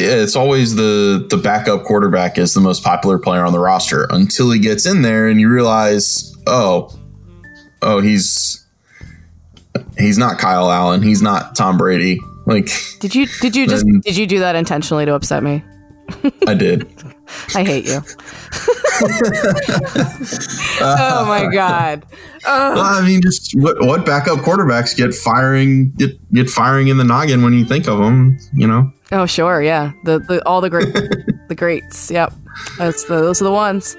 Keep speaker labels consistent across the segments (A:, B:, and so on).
A: it's always the the backup quarterback is the most popular player on the roster until he gets in there and you realize, oh, oh, he's he's not Kyle Allen, he's not Tom Brady. Like,
B: did you did you just did you do that intentionally to upset me?
A: I did.
B: I hate you. oh my god.
A: Well, I mean, just what, what backup quarterbacks get firing get get firing in the noggin when you think of them, you know?
B: Oh sure, yeah. The, the all the great the greats. Yep, that's the, those are the ones.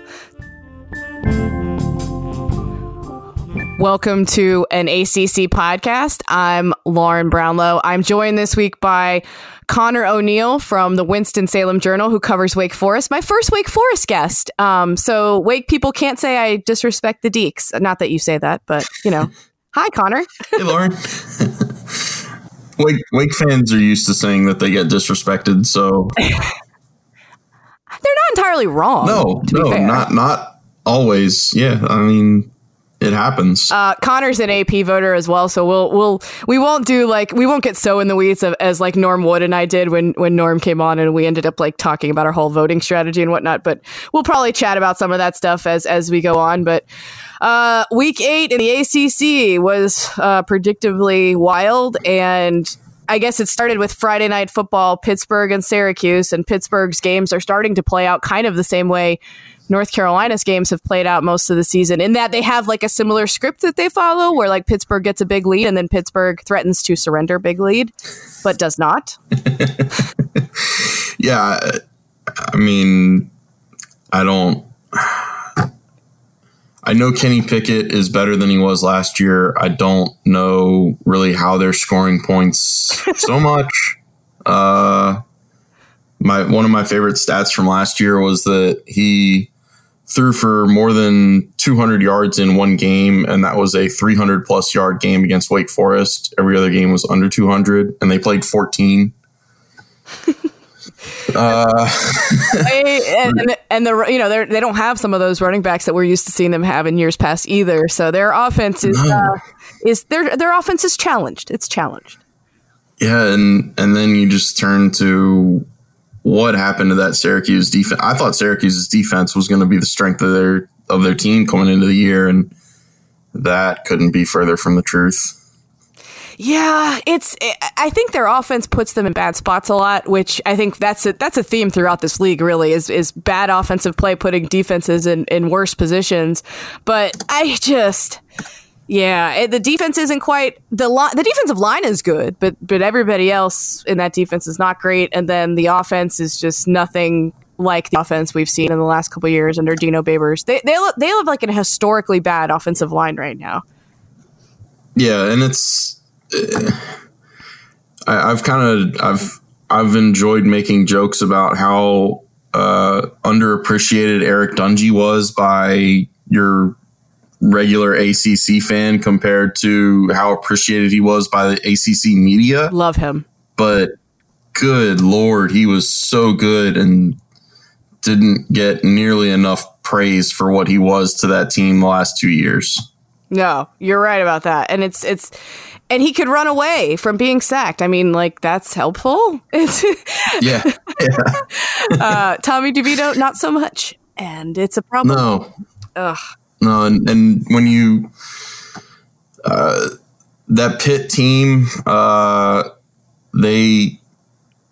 B: Welcome to an ACC podcast. I'm Lauren Brownlow. I'm joined this week by Conor O'Neill from the Winston Salem Journal, who covers Wake Forest. My first Wake Forest guest. Um, so Wake people can't say I disrespect the Deacs. Not that you say that, but you know. Hi, Conor.
A: hey, Lauren. Wake Wake fans are used to saying that they get disrespected, so
B: they're not entirely wrong.
A: No, no, not not always. Yeah, I mean, it happens.
B: Uh, Conor's an AP voter as well, so we'll we'll we won't do like we won't get so in the weeds of, as like Norm Wood and I did when when Norm came on and we ended up like talking about our whole voting strategy and whatnot. But we'll probably chat about some of that stuff as as we go on. But uh, week eight in the ACC was uh, predictably wild and. I guess it started with Friday night football, Pittsburgh and Syracuse, and Pittsburgh's games are starting to play out kind of the same way North Carolina's games have played out most of the season in that they have like a similar script that they follow where like Pittsburgh gets a big lead and then Pittsburgh threatens to surrender big lead but does not.
A: yeah, I mean I don't I know Kenny Pickett is better than he was last year. I don't know really how they're scoring points so much. Uh my one of my favorite stats from last year was that he threw for more than 200 yards in one game, and that was a 300 plus yard game against Wake Forest. Every other game was under 200, and they played 14.
B: uh, and, and, the you know they they don't have some of those running backs that we're used to seeing them have in years past either. So their offense is no. uh, is their their offense is challenged. It's challenged.
A: Yeah, and and then you just turn to what happened to that Syracuse defense. I thought Syracuse's defense was going to be the strength of their of their team coming into the year, and that couldn't be further from the truth.
B: Yeah, it's. Eh, I think their offense puts them in bad spots a lot, which I think that's a that's a theme throughout this league. Really, is is bad offensive play putting defenses in in worse positions. But I just yeah, it, the defense isn't quite the li- the defensive line is good, but but everybody else in that defense is not great, and then the offense is just nothing like the offense we've seen in the last couple years under Dino Babers. They they look, they look like a historically bad offensive line right now.
A: Yeah, and it's uh, I, I've kind of I've I've enjoyed making jokes about how uh, underappreciated Eric Dungey was by your regular ACC fan compared to how appreciated he was by the ACC media.
B: Love him.
A: But good lord, he was so good and didn't get nearly enough praise for what he was to that team the last 2 years.
B: No, you're right about that. And it's it's and he could run away from being sacked. I mean, like that's helpful.
A: yeah. yeah.
B: uh, Tommy DeVito, not so much, and it's a problem.
A: No.
B: Ugh.
A: No, and, and when you uh, that Pitt team, uh, they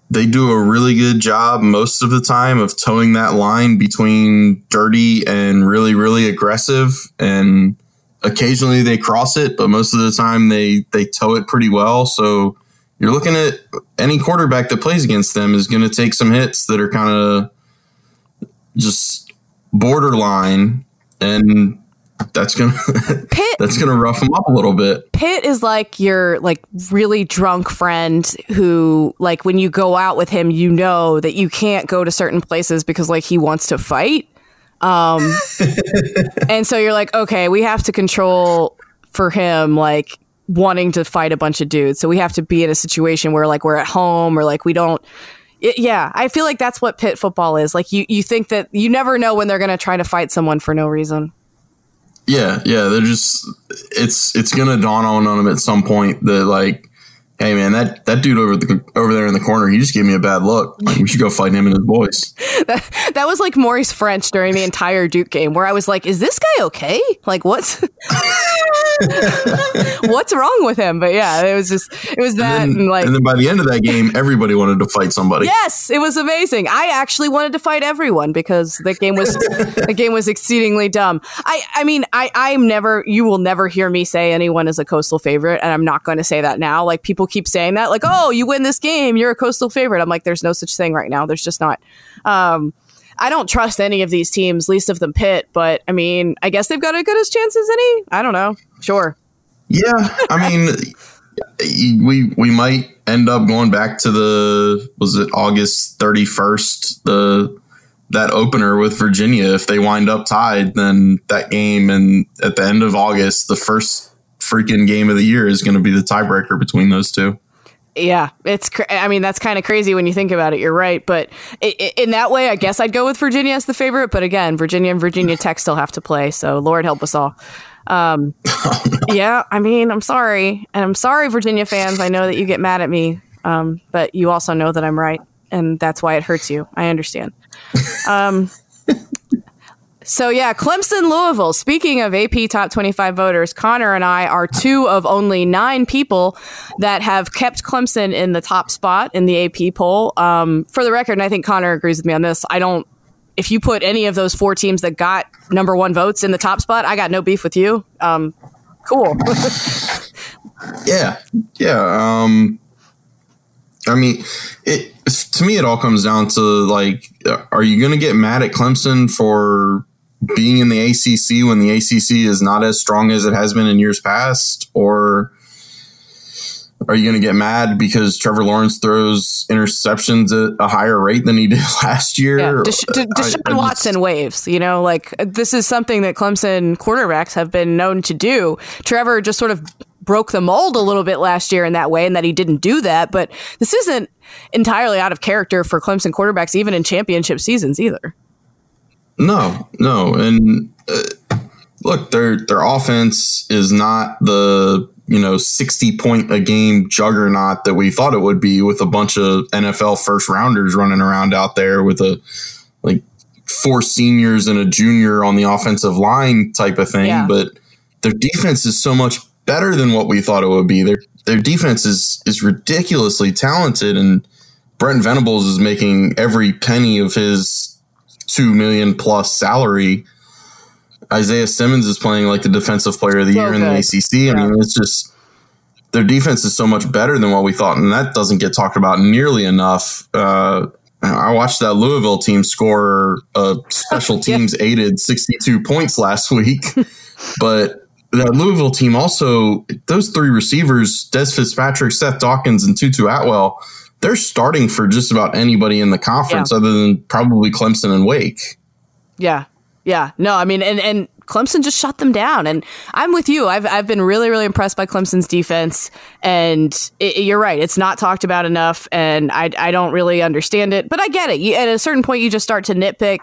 A: they do a really good job most of the time of towing that line between dirty and really really aggressive and occasionally they cross it, but most of the time they they toe it pretty well. So you're looking at any quarterback that plays against them is going to take some hits that are kind of just borderline, and that's gonna
B: Pitt
A: that's gonna rough him up a little bit.
B: Pitt is like your like really drunk friend who like when you go out with him, you know that you can't go to certain places because like he wants to fight. Um and so you're like, okay, we have to control for him like wanting to fight a bunch of dudes. So we have to be in a situation where like we're at home or like we don't it, yeah, I feel like that's what Pitt football is. Like you, you think that you never know when they're going to try to fight someone for no reason.
A: Yeah, yeah, they're just it's it's gonna dawn on them at some point that like, hey man, that that dude over the over there in the corner, he just gave me a bad look. Like, we should go fight him and his boys.
B: That, that was like Maurice Ffrench during the entire Duke game, where I was like, "Is this guy okay? Like, what's what's wrong with him?" But yeah, it was just it was that,
A: and,
B: and,
A: then,
B: like,
A: and then by the end of that game, everybody wanted to fight somebody.
B: yes, it was amazing. I actually wanted to fight everyone because the game was the game was exceedingly dumb. I I mean, I I'm never you will never hear me say anyone is a coastal favorite, and I'm not going to say that now. Like people keep saying that, like, "Oh, you win this game, you're a coastal favorite." I'm like, there's no such thing right now. There's just not. Um, I don't trust any of these teams, least of them Pitt, but I mean, I guess they've got as good as chances as any. I don't know. Sure.
A: Yeah, I mean, we we might end up going back to the was it August thirty first the that opener with Virginia. If they wind up tied, then that game and at the end of August, the first freaking game of the year is going to be the tiebreaker between those two.
B: Yeah, it's. Cr- I mean, that's kind of crazy when you think about it. You're right, but i i in that way, I guess I'd go with Virginia as the favorite. But again, Virginia and Virginia Tech still have to play, so Lord help us all. Um, yeah, I mean, I'm sorry, and I'm sorry, Virginia fans. I know that you get mad at me, um, but you also know that I'm right, and that's why it hurts you. I understand. Um, so yeah, Clemson, Louisville. Speaking of AP top 25 voters, Conor and I are two of only nine people that have kept Clemson in the top spot in the AP poll. Um, for the record, and I think Conor agrees with me on this. I don't. If you put any of those four teams that got number one votes in the top spot, I got no beef with you. Um, cool.
A: Yeah, yeah. Um, I mean, it to me it all comes down to like, are you going to get mad at Clemson for being in the ACC when the ACC is not as strong as it has been in years past, or are you going to get mad because Trevor Lawrence throws interceptions at a higher rate than he did last year?
B: Yeah, Desha- De- Deshaun
A: I- I just-
B: Watson waves. You know, like this is something that Clemson quarterbacks have been known to do. Trevor just sort of broke the mold a little bit last year in that way, and that he didn't do that. But this isn't entirely out of character for Clemson quarterbacks, even in championship seasons either.
A: No, no, and uh, look, their their offense is not the you know sixty point a game juggernaut that we thought it would be with a bunch of NFL first rounders running around out there with a like four seniors and a junior on the offensive line type of thing.
B: Yeah.
A: But their defense is so much better than what we thought it would be. Their their defense is is ridiculously talented, and Brent Venables is making every penny of his two million plus salary. Isaiah Simmons is playing like the defensive player of the
B: So
A: year in the
B: good.
A: ACC. I mean, it's just their defense is so much better than what we thought, and that doesn't get talked about nearly enough. Uh, I watched that Louisville team score a special
B: Yeah.
A: teams aided 62 points last week, but that Louisville team also those three receivers, Dez Fitzpatrick, Seth Dawkins, and Tutu Atwell, they're starting for just about anybody in the conference other than probably Clemson and Wake.
B: Yeah. Yeah. No, I mean, and, and Clemson just shut them down. And I'm with you. I've, I've been really, really impressed by Clemson's defense. And it, you're right. It's not talked about enough. And I, I don't really understand it, but I get it. You, at a certain point, you just start to nitpick.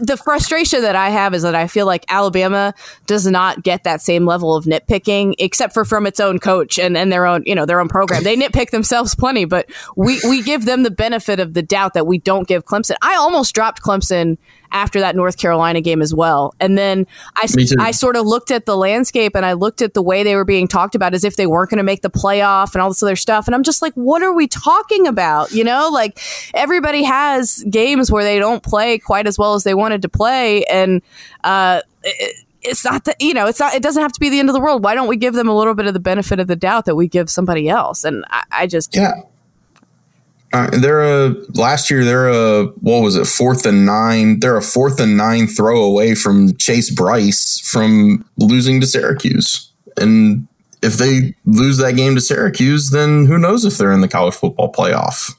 B: The frustration that I have is that I feel like Alabama does not get that same level of nitpicking, except for from its own coach and, and their own, you know, their own program. They nitpick themselves plenty, but we, we give them the benefit of the doubt that we don't give Clemson. I almost dropped Clemson after that North Carolina game as well. And then I, I sort of looked at the landscape and I looked at the way they were being talked about as if they weren't going to make the playoff and all this other stuff. And I'm just like, what are we talking about? You know, like everybody has games where they don't play quite as well as they wanted to play. And, uh, it- it's not that you know it's not it doesn't have to be the end of the world why don't we give them a little bit of the benefit of the doubt that we give somebody else and i, I just
A: yeah uh, they're a last year they're a what was it fourth and nine they're a fourth and nine throw away from chase Brice from losing to syracuse and if they lose that game to syracuse then who knows if they're in the college football playoff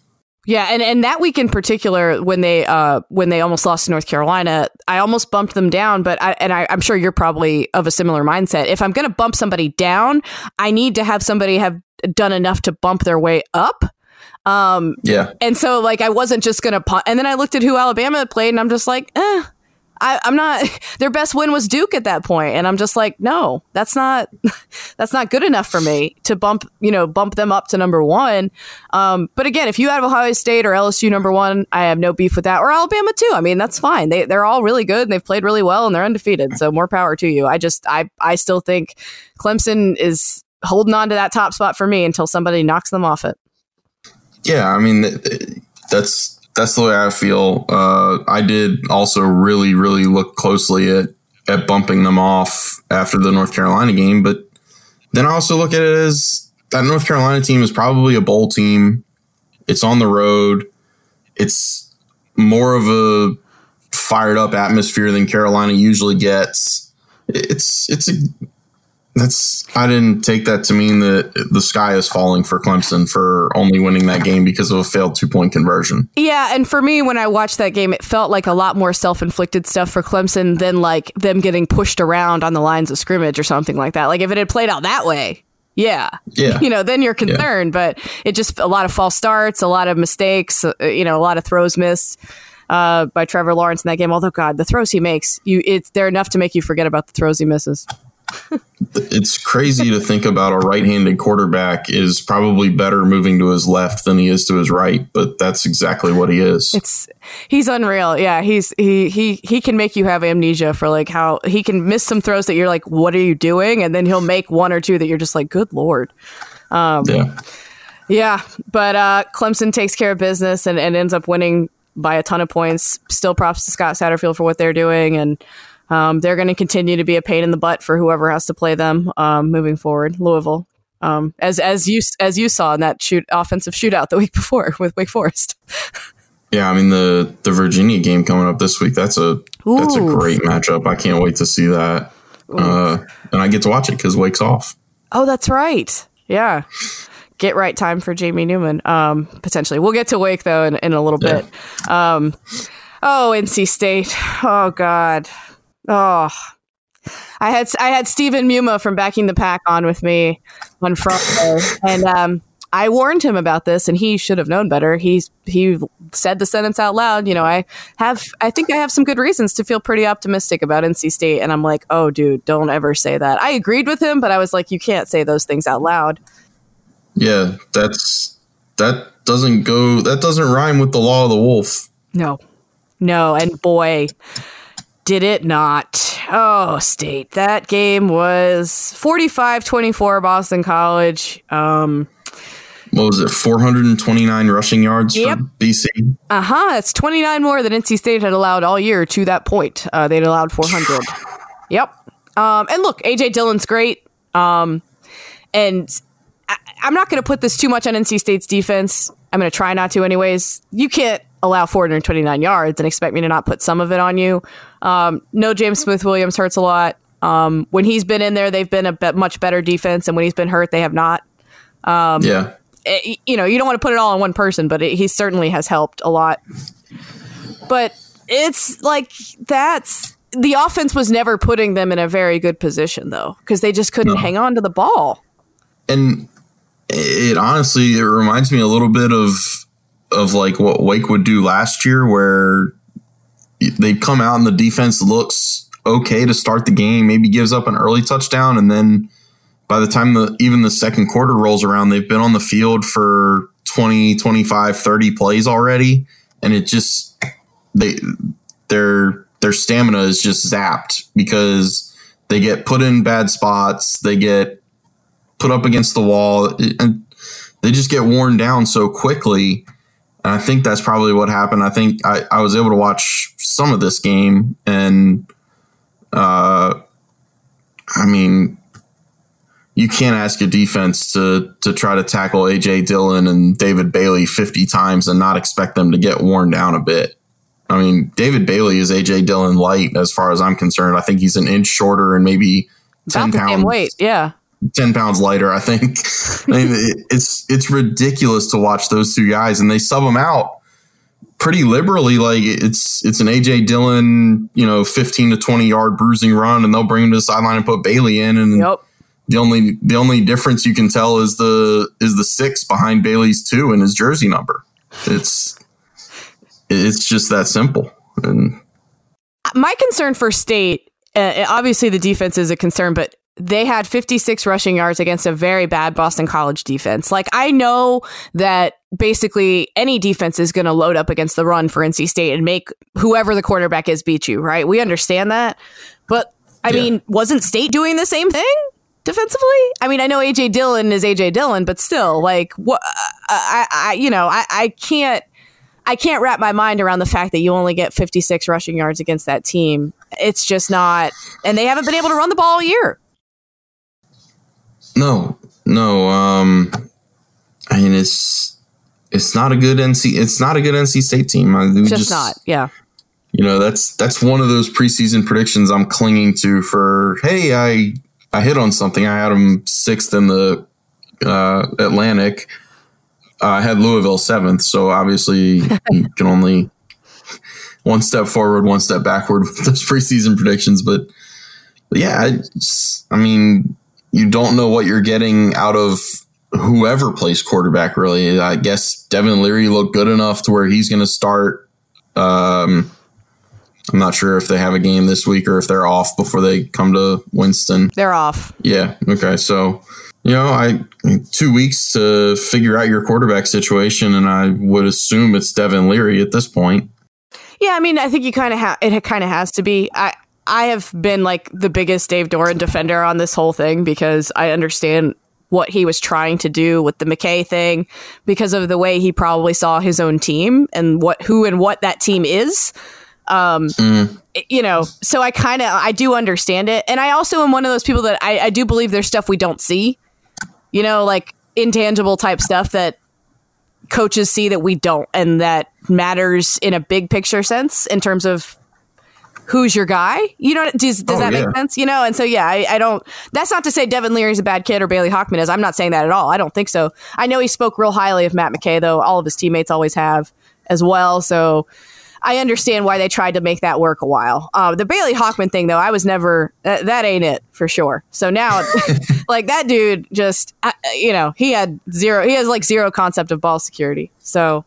B: yeah, and, and that week in particular, when they uh, when they almost lost to North Carolina, I almost bumped them down. But I, and I, I'm sure you're probably of a similar mindset. If I'm going to bump somebody down, I need to have somebody have done enough to bump their way up. Um,
A: yeah,
B: and so like I wasn't just going to. And then I looked at who Alabama played, and I'm just like, eh, I, am not. Their best win was Duke at that point, and I'm just like, no, that's not that's not good enough for me to bump you know bump them up to number one. Um, but again, if you have Ohio State or LSU number one, I have no beef with that, or Alabama too. I mean, that's fine. They they're all really good and they've played really well and they're undefeated. So more power to you. I just I I still think Clemson is holding on to that top spot for me until somebody knocks them off it.
A: Yeah, I mean that's that's the way I feel. Uh, I did also really, really look closely at at bumping them off after the North Carolina game, but then I also look at it as that North Carolina team is probably a bowl team. It's on the road. It's more of a fired up atmosphere than Carolina usually gets. It's it's a that's I didn't take that to mean that the sky is falling for Clemson for only winning that game because of a failed two point conversion.
B: Yeah, and for me when I watched that game it felt like a lot more self-inflicted stuff for Clemson than like them getting pushed around on the lines of scrimmage or something like that. Like if it had played out that way, yeah.
A: Yeah.
B: You know, then you're concerned, yeah. but it just a lot of false starts, a lot of mistakes, uh, you know, a lot of throws missed. Uh, by Trevor Lawrence in that game. Although God, the throws he makes, you it's they're enough to make you forget about the throws he misses
A: it's crazy to think about a right-handed quarterback is probably better moving to his left than he is to his right, but that's exactly what he is.
B: It's he's unreal. Yeah, he's he he he can make you have amnesia for like how he can miss some throws that you're like, what are you doing? And then he'll make one or two that you're just like, good lord. Um, yeah, yeah. But uh, Clemson takes care of business and, and ends up winning by a ton of points. Still props to Scott Satterfield for what they're doing and. Um, they're going to continue to be a pain in the butt for whoever has to play them um, moving forward. Louisville, um, as as you as you saw in that shoot offensive shootout the week before with Wake Forest.
A: yeah, I mean the the Virginia game coming up this week. That's a Ooh. that's a great matchup. I can't wait to see that. Uh, and I get to watch it because Wake's off.
B: Oh, that's right. Yeah. Get right time for Jamie Newman. Um, potentially, we'll get to Wake though in, in a little yeah. bit. Um, oh, NC State. Oh God. Oh, I had I had Stephen Muma from Backing the Pack on with me on Friday, and um, I warned him about this, and he should have known better. He's he said the sentence out loud. You know, I have I think I have some good reasons to feel pretty optimistic about NC State, and I'm like, oh, dude, don't ever say that. I agreed with him, but I was like, you can't say those things out loud.
A: Yeah, that's that doesn't go that doesn't rhyme with the law of the wolf.
B: No, no, and boy did it not. Oh, state. That game was 45 24 Boston College. Um,
A: what was it? 429 rushing yards yep. for BC?
B: Uh huh. It's 29 more than NC State had allowed all year to that point. Uh, they'd allowed 400. yep. Um, and look, AJ Dillon's great. Um, and I, I'm not going to put this too much on NC State's defense. I'm going to try not to, anyways. You can't allow 429 yards and expect me to not put some of it on you. Um, no, James Smith Williams hurts a lot. Um, when he's been in there, they've been a much better defense, and when he's been hurt, they have not.
A: Um, yeah,
B: it, eh, you know, you don't want to put it all on one person, but it, he certainly has helped a lot. But it's like that's the offense was never putting them in a very good position though, because they just couldn't no. hang on to the ball.
A: And it honestly, it reminds me a little bit of of like what Wake would do last year, where they come out and the defense looks okay to start the game, maybe gives up an early touchdown, and then by the time the even the second quarter rolls around, they've been on the field for 20, 25, 30 plays already, and it just they their their stamina is just zapped because they get put in bad spots, they get put up against the wall, and they just get worn down so quickly and I think that's probably what happened. I think I, I was able to watch some of this game and uh, I mean, you can't ask a defense to to try to tackle AJ Dillon and David Bailey 50 times and not expect them to get worn down a bit. I mean, David Bailey is AJ Dillon light as far as I'm concerned. I think he's an inch shorter and maybe 10 pounds
B: weight. Yeah.
A: 10 pounds lighter, I think. I mean, it's it's ridiculous to watch those two guys and they sub them out pretty liberally. Like it's it's an AJ Dillon, you know, 15 to 20 yard bruising run and they'll bring him to the sideline and put Bailey in and
B: yep.
A: the only the only difference you can tell is the is the 6 behind Bailey's 2 and his jersey number. It's it's just that simple. And
B: my concern for state, uh, obviously the defense is a concern, but they had 56 rushing yards against a very bad Boston College defense. Like I know that basically any defense is going to load up against the run for NC State and make whoever the quarterback is beat you, right? We understand that. But I yeah. mean, wasn't State doing the same thing? defensively? I mean, I know AJ Dillon is AJ Dillon, but still, like, what? Uh, uh, I, I, you know, I, I can't I can't wrap my mind around the fact that you only get 56 rushing yards against that team. It's just not, and they haven't been able to run the ball all year.
A: No, no. Um, I mean, it's it's not a good NC. It's not a good NC State team.
B: Just, just not. Yeah.
A: You know, that's that's one of those preseason predictions I'm clinging to. For hey, I I hit on something. I had them sixth in the uh, Atlantic uh, I had Louisville seventh, so obviously you can only one step forward, one step backward with those preseason predictions. But, but yeah, I, just, I mean, you don't know what you're getting out of whoever plays quarterback. Really, I guess Devin Leary looked good enough to where he's going to start. Um, I'm not sure if they have a game this week or if they're off before they come to Winston.
B: They're off.
A: Yeah. Okay. So you know, I two weeks to figure out your quarterback situation, and I would assume it's Devin Leary at this point.
B: Yeah, I mean, I think you kind of have it. Kind of has to be. I I have been like the biggest Dave Doeren defender on this whole thing because I understand what he was trying to do with the McKay thing because of the way he probably saw his own team and what who and what that team is. Um, mm. You know, so I kind of I do understand it, and I also am one of those people that I, I do believe there's stuff we don't see you know, like intangible type stuff that coaches see that we don't and that matters in a big picture sense in terms of who's your guy you know does, does oh, that yeah. make sense you know and so yeah I, I, don't that's not to say devin leary's a bad kid or bailey hockman is i'm not saying that at all i don't think so i know he spoke real highly of matt mckay though all of his teammates always have as well so I understand why they tried to make that work a while. Uh, the Bailey Hockman thing, though, I was never uh, that ain't it for sure. So now, like that dude, just uh, you know, he had zero. He has like zero concept of ball security. So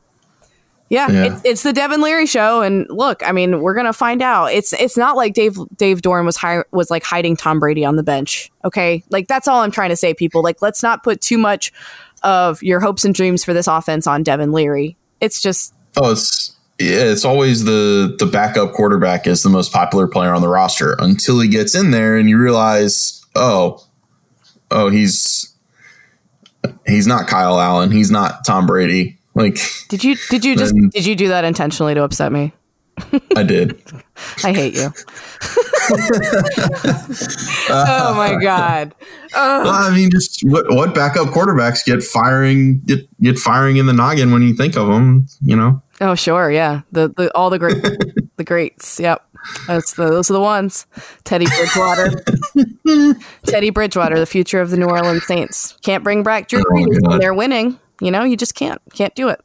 B: yeah, yeah. It, it's the Devin Leary show, and look, I mean, we're gonna find out. It's it's not like Dave Dave Doeren was hi- was like hiding Tom Brady on the bench. Okay, like that's all I'm trying to say, people. Like, let's not put too much of your hopes and dreams for this offense on Devin Leary. It's just
A: oh, it's yeah, it's always the the backup quarterback is the most popular player on the roster until he gets in there and you realize, oh, oh, he's he's not Kyle Allen, he's not Tom Brady. Like,
B: did you did you just did you do that intentionally to upset me?
A: I did.
B: I hate you. oh my god.
A: Well, I mean, just what, what backup quarterbacks get firing get get firing in the noggin when you think of them? You know.
B: Oh sure, yeah. The the all the great the greats. Yep. That's the, those are the ones. Teddy Bridgewater. Teddy Bridgewater, the future of the New Orleans Saints. Can't bring back Drew oh Brees when they're winning. You know, you just can't. Can't do it.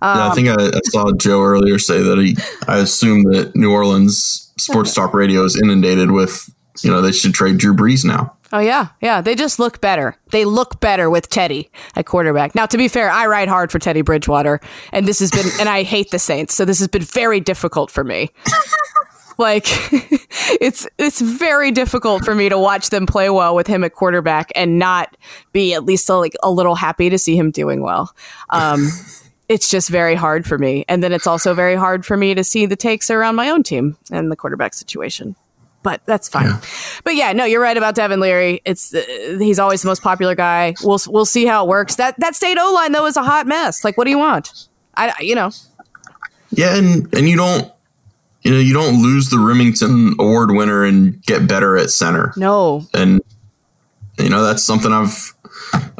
A: Um, yeah, I think I, I, saw Joe earlier say that he. I assume that New Orleans sports talk radio is inundated with. You know, they should trade Drew Brees now.
B: Oh yeah, yeah. They just look better. They look better with Teddy at quarterback. Now, to be fair, I ride hard for Teddy Bridgewater, and this has been, and I hate the Saints, so this has been very difficult for me. like, it's it's very difficult for me to watch them play well with him at quarterback and not be at least like a little happy to see him doing well. Um, it's just very hard for me. And then it's also very hard for me to see the takes around my own team and the quarterback situation. But that's fine. Yeah. But yeah, no, you're right about Devin Leary. It's uh, he's always the most popular guy. We'll we'll see how it works. That that state O line though is a hot mess. Like, what do you want? I you know.
A: Yeah, and and you don't you know, you don't lose the Rimington Award winner and get better at center.
B: No.
A: And you know, that's something I've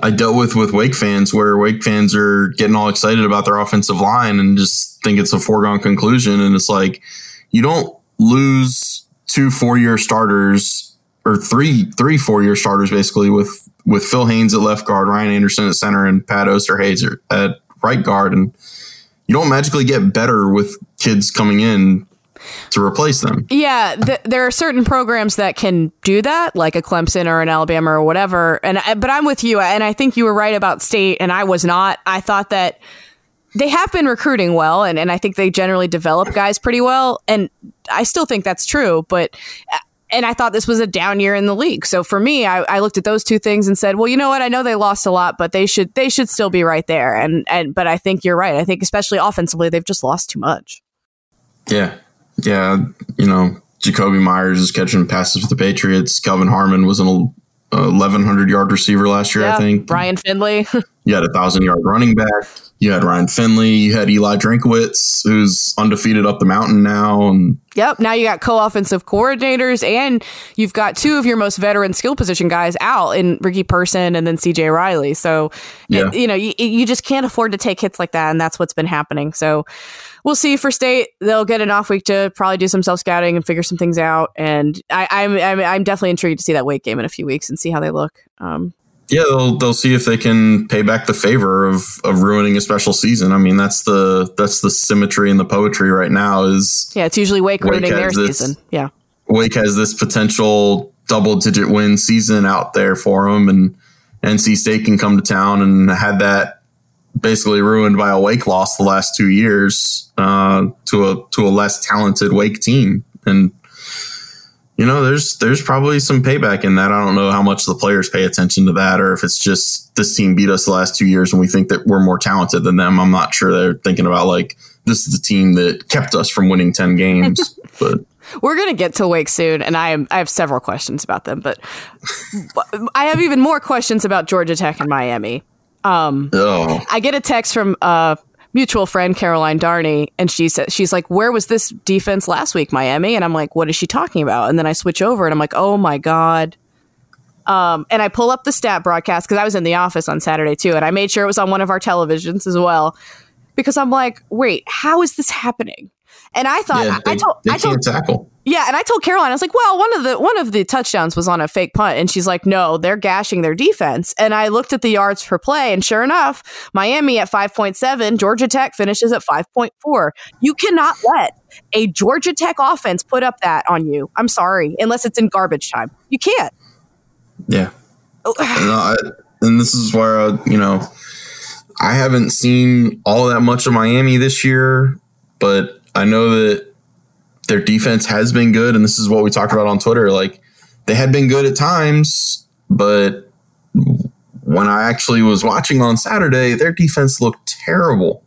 A: I dealt with with Wake fans where Wake fans are getting all excited about their offensive line and just think it's a foregone conclusion and it's like you don't lose two four-year starters or three three four-year starters basically with with Phil Haynes at left guard, Ryan Anderson at center and Pat Osterhazer at right guard and you don't magically get better with kids coming in to replace them.
B: Yeah, th- there are certain programs that can do that, like a Clemson or an Alabama or whatever. And but I'm with you, and I think you were right about State, and I was not. I thought that they have been recruiting well, and, and I think they generally develop guys pretty well, and I still think that's true. But uh, and I thought this was a down year in the league. So for me, I, I, looked at those two things and said, well, you know what? I know they lost a lot, but they should they should still be right there. And and but I think you're right. I think especially offensively, they've just lost too much.
A: Yeah, yeah. You know, Jakobi Meyers is catching passes for the Patriots. Kelvin Harmon was an 1100 uh, yard receiver last year,
B: yeah,
A: I think.
B: Brian Finley.
A: you had a thousand yard running back. You had Ryan Finley. You had Eli Drinkwitz, who's undefeated up the mountain now. And
B: yep, now you got co-offensive coordinators, and you've got two of your most veteran skill position guys out in Ricky Person and then CJ Riley. So, yeah. you know, you, you just can't afford to take hits like that, and that's what's been happening. So, we'll see for state. They'll get an off week to probably do some self scouting and figure some things out. And I, am I'm, I'm, I'm definitely intrigued to see that Wake game in a few weeks and see how they look. Um,
A: yeah, they'll they'll see if they can pay back the favor of of ruining a special season. I mean, that's the that's the symmetry and the poetry right now. Is
B: yeah, it's usually Wake, Wake ruining their this, season. Yeah,
A: Wake has this potential double digit win season out there for them, and NC State can come to town and had that basically ruined by a Wake loss the last two years uh, to a to a less talented Wake team, and you know, there's there's probably some payback in that. I don't know how much the players pay attention to that, or if it's just this team beat us the last two years and we think that we're more talented than them. I'm not sure they're thinking about like this is the team that kept us from winning ten games, but.
B: We're gonna get to Wake soon, and I am I have several questions about them, but I have even more questions about Georgia Tech and Miami. Um, oh. I get a text from a mutual friend Caroline Darney, and she said she's like, "Where was this defense last week, Miami?" And I'm like, "What is she talking about?" And then I switch over, and I'm like, "Oh my god." Um, and I pull up the stat broadcast because I was in the office on Saturday too, and I made sure it was on one of our televisions as well, because I'm like, "Wait, how is this happening?" And I thought
A: yeah, they,
B: I told I told,
A: tackle.
B: Yeah, and I told Caroline, I was like, well, one of the one of the touchdowns was on a fake punt, and she's like, no, they're gashing their defense. And I looked at the yards per play, and sure enough, Miami at five point seven, Georgia Tech finishes at five point four. You cannot let a Georgia Tech offense put up that on you. I'm sorry, unless it's in garbage time. You can't.
A: Yeah. and, I, and this is where uh, you know I haven't seen all that much of Miami this year, but I know that their defense has been good, and this is what we talked about on Twitter. Like they had been good at times, but when I actually was watching on Saturday, their defense looked terrible.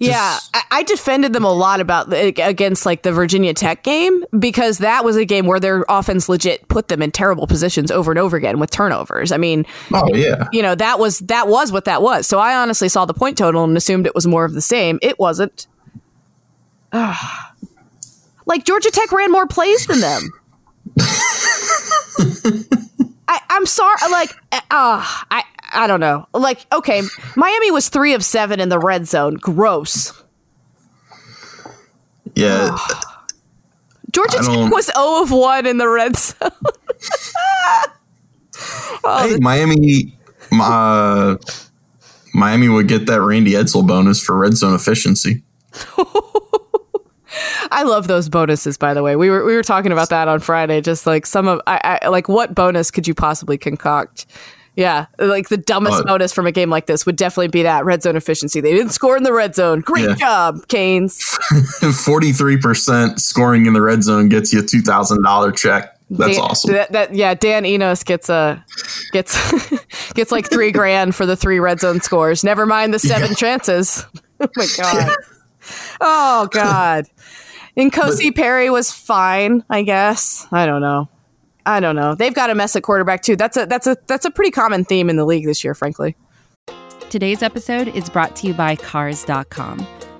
B: Yeah, I, I defended them a lot about against like the Virginia Tech game because that was a game where their offense legit put them in terrible positions over and over again with turnovers. I mean,
A: oh yeah,
B: you know that was that was what that was. So I honestly saw the point total and assumed it was more of the same. It wasn't. like Georgia Tech ran more plays than them. I, am sorry. Like, uh, I I don't know. Like, okay, Miami was three of seven in the red zone. Gross.
A: Yeah.
B: Georgia Tech was 0 of 1 in the red zone.
A: oh, hey, Miami, uh, Miami would get that Randy Edsall bonus for red zone efficiency.
B: I love those bonuses. By the way, we were we were talking about that on Friday. Just like some of, I, I like what bonus could you possibly concoct? Yeah, like the dumbest uh, bonus from a game like this would definitely be that red zone efficiency. They didn't score in the red zone. Great yeah. job, Canes.
A: Forty three percent scoring in the red zone gets you a two thousand dollar check. That's
B: Dan,
A: awesome.
B: That, that, yeah, Dan Enos gets a gets gets like three grand for the three red zone scores. Never mind the seven yeah. chances. oh my god. Oh god. And Kosi Perry was fine, I guess. I don't know. I don't know. They've got a mess at quarterback too. That's a that's a that's a pretty common theme in the league this year, frankly.
C: Today's episode is brought to you by Cars.com.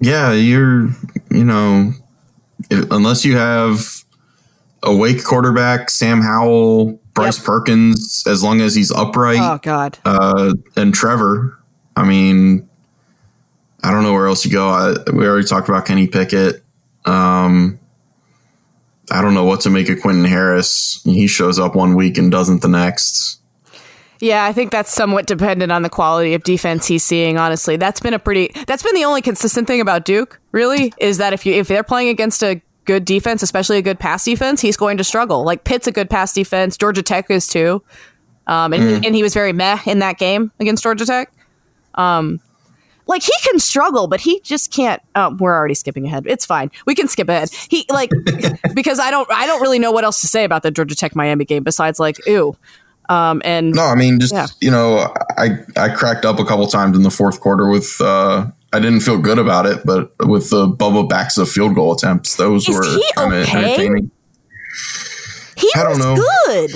A: Yeah, you're, you know, if, unless you have a Wake quarterback, Sam Howell, Bryce
B: Yep.
A: Perkins, as long as he's upright,
B: Oh God.
A: uh, and Trevor. I mean, I don't know where else you go. I, we already talked about Kenny Pickett. Um, I don't know what to make of Quentin Harris. He shows up one week and doesn't the next.
B: Yeah, I think that's somewhat dependent on the quality of defense he's seeing. Honestly, that's been a pretty. That's been the only consistent thing about Duke. Really, is that if you if they're playing against a good defense, especially a good pass defense, he's going to struggle. Like Pitt's a good pass defense. Georgia Tech is too. Um, and and he was very meh in that game against Georgia Tech. Um, like he can struggle, but he just can't. Oh, we're already skipping ahead. It's fine. We can skip ahead. He like because I don't I don't really know what else to say about the Georgia Tech Miami game besides like ew. Um, and
A: No, I mean, just
B: Yeah.
A: you know, I I cracked up a couple times in the fourth quarter with. Uh, I didn't feel good about it, but with the Bubba Baxa field goal attempts, those
B: Is
A: were
B: he
A: kind of
B: okay?
A: entertaining.
B: he
A: I don't know.
B: good.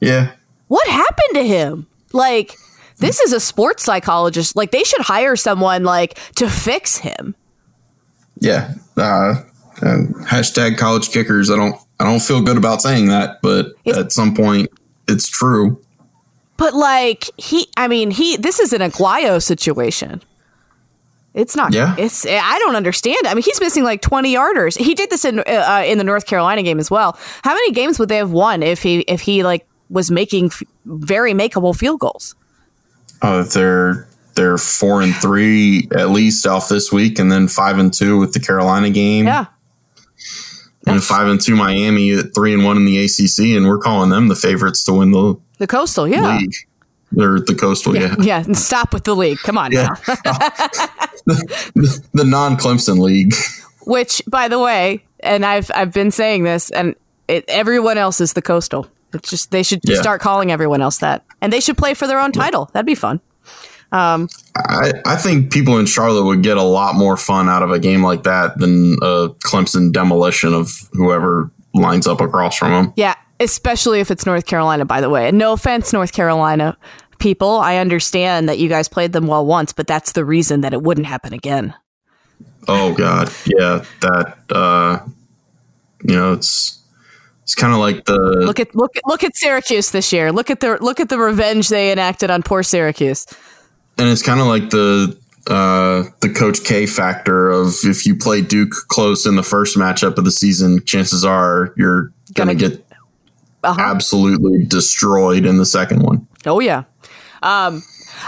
A: Yeah,
B: What happened to him? Like, this is a sports psychologist. Like, they should hire someone like to fix him.
A: yeah. Uh, hashtag college kickers. I don't. I don't feel good about saying that, but
B: It's-
A: at some point, it's true.
B: But like, he, I mean, he. This is an Aguayo situation. It's not.
A: Yeah.
B: It's. I don't understand. I mean, he's missing like twenty yarders. He did this in uh, in the North Carolina game as well. How many games would they have won if he if he like was making f- very makeable field goals?
A: Uh, they're they're four and three at least off this week, and then five and two with the Carolina game.
B: Yeah.
A: And five and two Miami at three and one in the ACC, and we're calling them the favorites to win the
B: The coastal. Yeah.
A: league or the Coastal. Yeah,
B: Yeah. And stop with the league. Come on
A: Yeah.
B: now.
A: the non-Clemson league.
B: Which, by the way, and I've I've been saying this, and it, everyone else is the coastal. It's just they should
A: Yeah.
B: start calling everyone else that, and they should play for their own title. That'd be fun.
A: I, I think people in Charlotte would get a lot more fun out of a game like that than a Clemson demolition of whoever lines up across from them.
B: Yeah, especially if it's North Carolina. By the way, and no offense, North Carolina people. I understand that you guys played them well once, but that's the reason that it wouldn't happen again.
A: Oh God, yeah, that uh, you know it's it's kind of like the
B: Look at look at look at Syracuse this year. Look at the look at the revenge they enacted on poor Syracuse.
A: And it's kind of like the uh, the Coach K factor of if you play Duke close in the first matchup of the season, chances are you're gonna,
B: Gonna
A: get
B: Uh-huh.
A: absolutely destroyed in the second one.
B: Oh yeah. Um,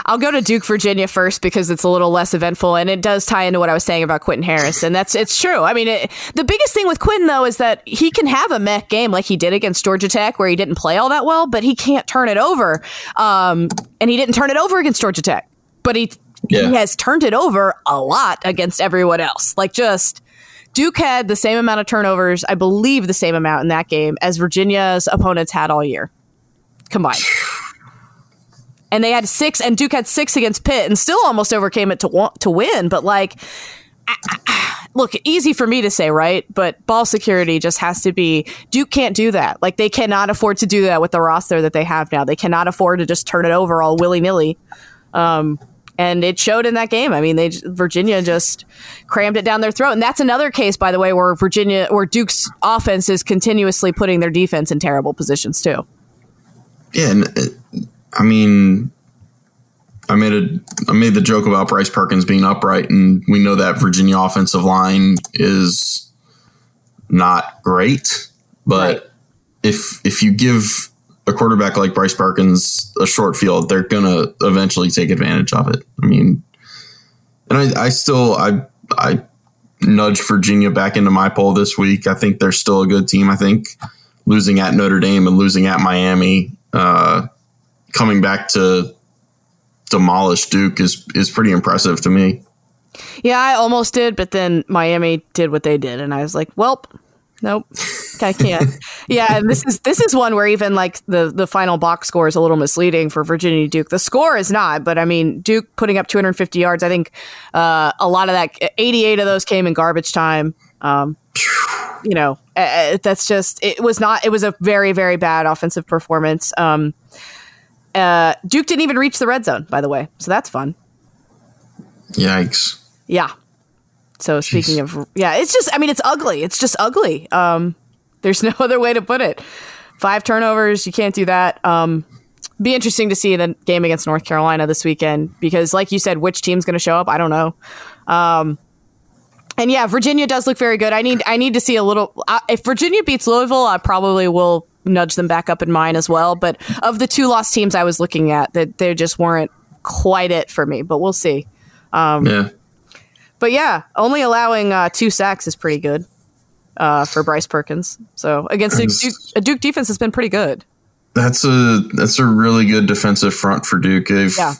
B: I'll go to Duke, Virginia first because it's a little less eventful, and it does tie into what I was saying about Quentin Harris, and that's it's true. I mean, it, the biggest thing with Quentin though is that he can have a mech game like he did against Georgia Tech, where he didn't play all that well, but he can't turn it over. Um, and he didn't turn it over against Georgia Tech, but he
A: Yeah.
B: he has turned it over a lot against everyone else. Like just. Duke had the same amount of turnovers, I believe the same amount in that game as Virginia's opponents had all year combined and they had six, and Duke had six against Pitt, and still almost overcame it to to win. But like, I- I- look, easy for me to say, right? But ball security just has to be. Duke can't do that. Like they cannot afford to do that with the roster that they have now. They cannot afford to just turn it over all willy nilly. Um, and it showed in that game. I mean, they Virginia just crammed it down their throat, and that's another case, by the way, where Virginia, where Duke's offense is continuously putting their defense in terrible positions too.
A: Yeah, and uh, I mean, I made a I made the joke about Bryce Perkins being upright, and we know that Virginia offensive line is not great, but
B: Right.
A: if if you give a quarterback like Bryce Perkins a short field, they're gonna eventually take advantage of it. I mean, and I, I still I I nudge Virginia back into my poll this week. I think they're still a good team. I think losing at Notre Dame and losing at Miami, uh, coming back to demolish Duke is is pretty impressive to me.
B: Yeah, I almost did, but then Miami did what they did, and I was like, "Welp, nope, I can't." yeah, and this is this is one where even like the the final box score is a little misleading for Virginia Duke. The score is not, but I mean Duke putting up 250 yards. I think uh, a lot of that, 88 of those came in garbage time. Um, you know, uh, that's just it was not. It was a very very bad offensive performance. Um, uh, Duke didn't even reach the red zone, by the way, so that's fun.
A: Yikes.
B: Yeah. So speaking Jeez. of yeah, it's just I mean it's ugly. It's just ugly. Um there's no other way to put it. Five turnovers, you can't do that. Um be interesting to see the game against North Carolina this weekend because like you said which team's going to show up, I don't know. Um and yeah, Virginia does look very good. I need I need to see a little uh, if Virginia beats Louisville, I probably will nudge them back up in mine as well, but of the two lost teams I was looking at, that they just weren't quite it for me, but we'll see. Um,
A: yeah.
B: But yeah, only allowing uh, two sacks is pretty good uh, for Bryce Perkins. So against Duke, Duke, a Duke defense has been pretty good.
A: That's a that's a really good defensive front for Duke. They've yeah.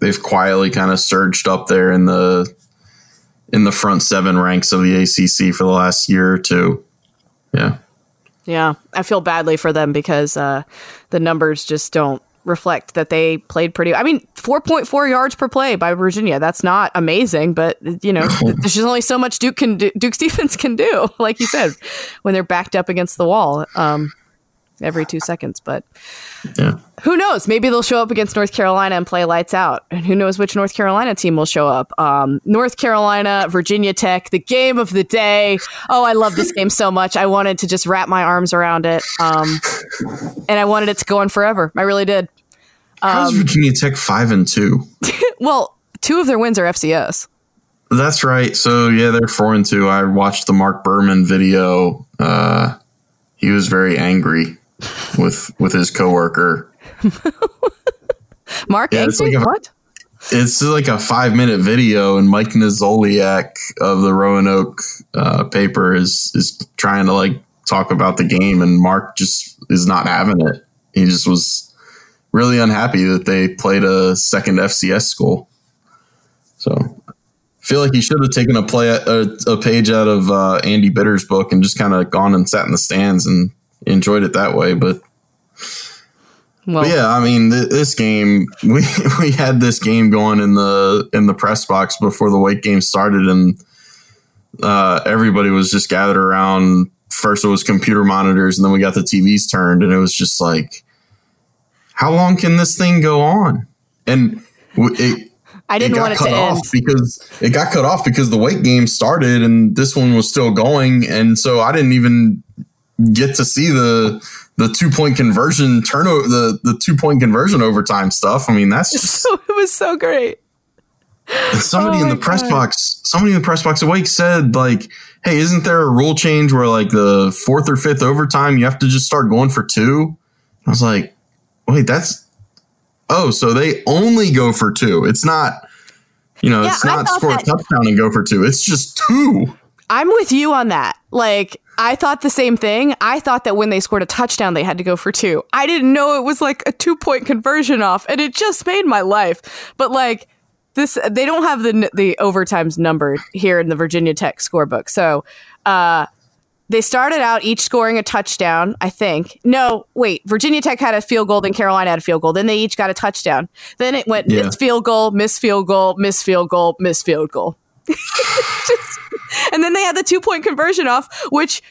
A: they've quietly kind of surged up there in the in the front seven ranks of the ACC for the last year or two. Yeah.
B: Yeah, I feel badly for them because uh, the numbers just don't reflect that they played pretty. I mean, 4.4 yards per play by Virginia. That's not amazing, but you know, there's only so much Duke can do, Duke's defense can do, like you said, when they're backed up against the wall. Um, every two seconds. But
A: yeah.
B: who knows? Maybe they'll show up against North Carolina and play lights out. And who knows which North Carolina team will show up? Um, North Carolina, Virginia Tech, the game of the day. Oh, I love this game so much. I wanted to just wrap my arms around it. Um, and I wanted it to go on forever. I really did.
A: Um, How's Virginia Tech five and two?
B: well, two of their wins are FCS.
A: That's right. So yeah, they're four and two. I watched the Mark Berman video. Uh, he was very angry with with his coworker.
B: Mark, yeah, it's like a, what?
A: It's like a five minute video, and Mike Niziolek of the Roanoke uh, paper is is trying to like talk about the game, and Mark just is not having it. He just was really unhappy that they played a second FCS school. So I feel like he should have taken a play a, a page out of uh, Andy Bitter's book and just kind of gone and sat in the stands and enjoyed it that way. But, well, but yeah, I mean, th- this game we we had this game going in the in the press box before the Wake game started, and uh, everybody was just gathered around. First, it was computer monitors, and then we got the TVs turned, and it was just like, how long can this thing go on? And it.
B: I didn't want it cut to
A: off end. because it got cut off because the Wake game started and this one was still going, and so I didn't even get to see the the two point conversion turnover the the two point conversion overtime stuff. I mean, that's just
B: so, it was so great.
A: Somebody oh in the God. press box, somebody in the press box awake said like, "Hey, isn't there a rule change where like the fourth or fifth overtime you have to just start going for two? I was like, "Wait, that's oh, so they only go for two. It's not." You know, yeah, it's not score a touchdown and go for two. It's just two.
B: I'm with you on that. Like, I thought the same thing. I thought that when they scored a touchdown, they had to go for two. I didn't know it was like a two point conversion off, and it just made my life. But like this, they don't have the the overtimes numbered here in the Virginia Tech scorebook. So, uh, they started out each scoring a touchdown. I think. No, wait. Virginia Tech had a field goal, then Carolina had a field goal. Then they each got a touchdown. Then it went yeah. miss field goal, miss field goal, miss field goal, miss field goal. Just, and then they had the two point conversion off, which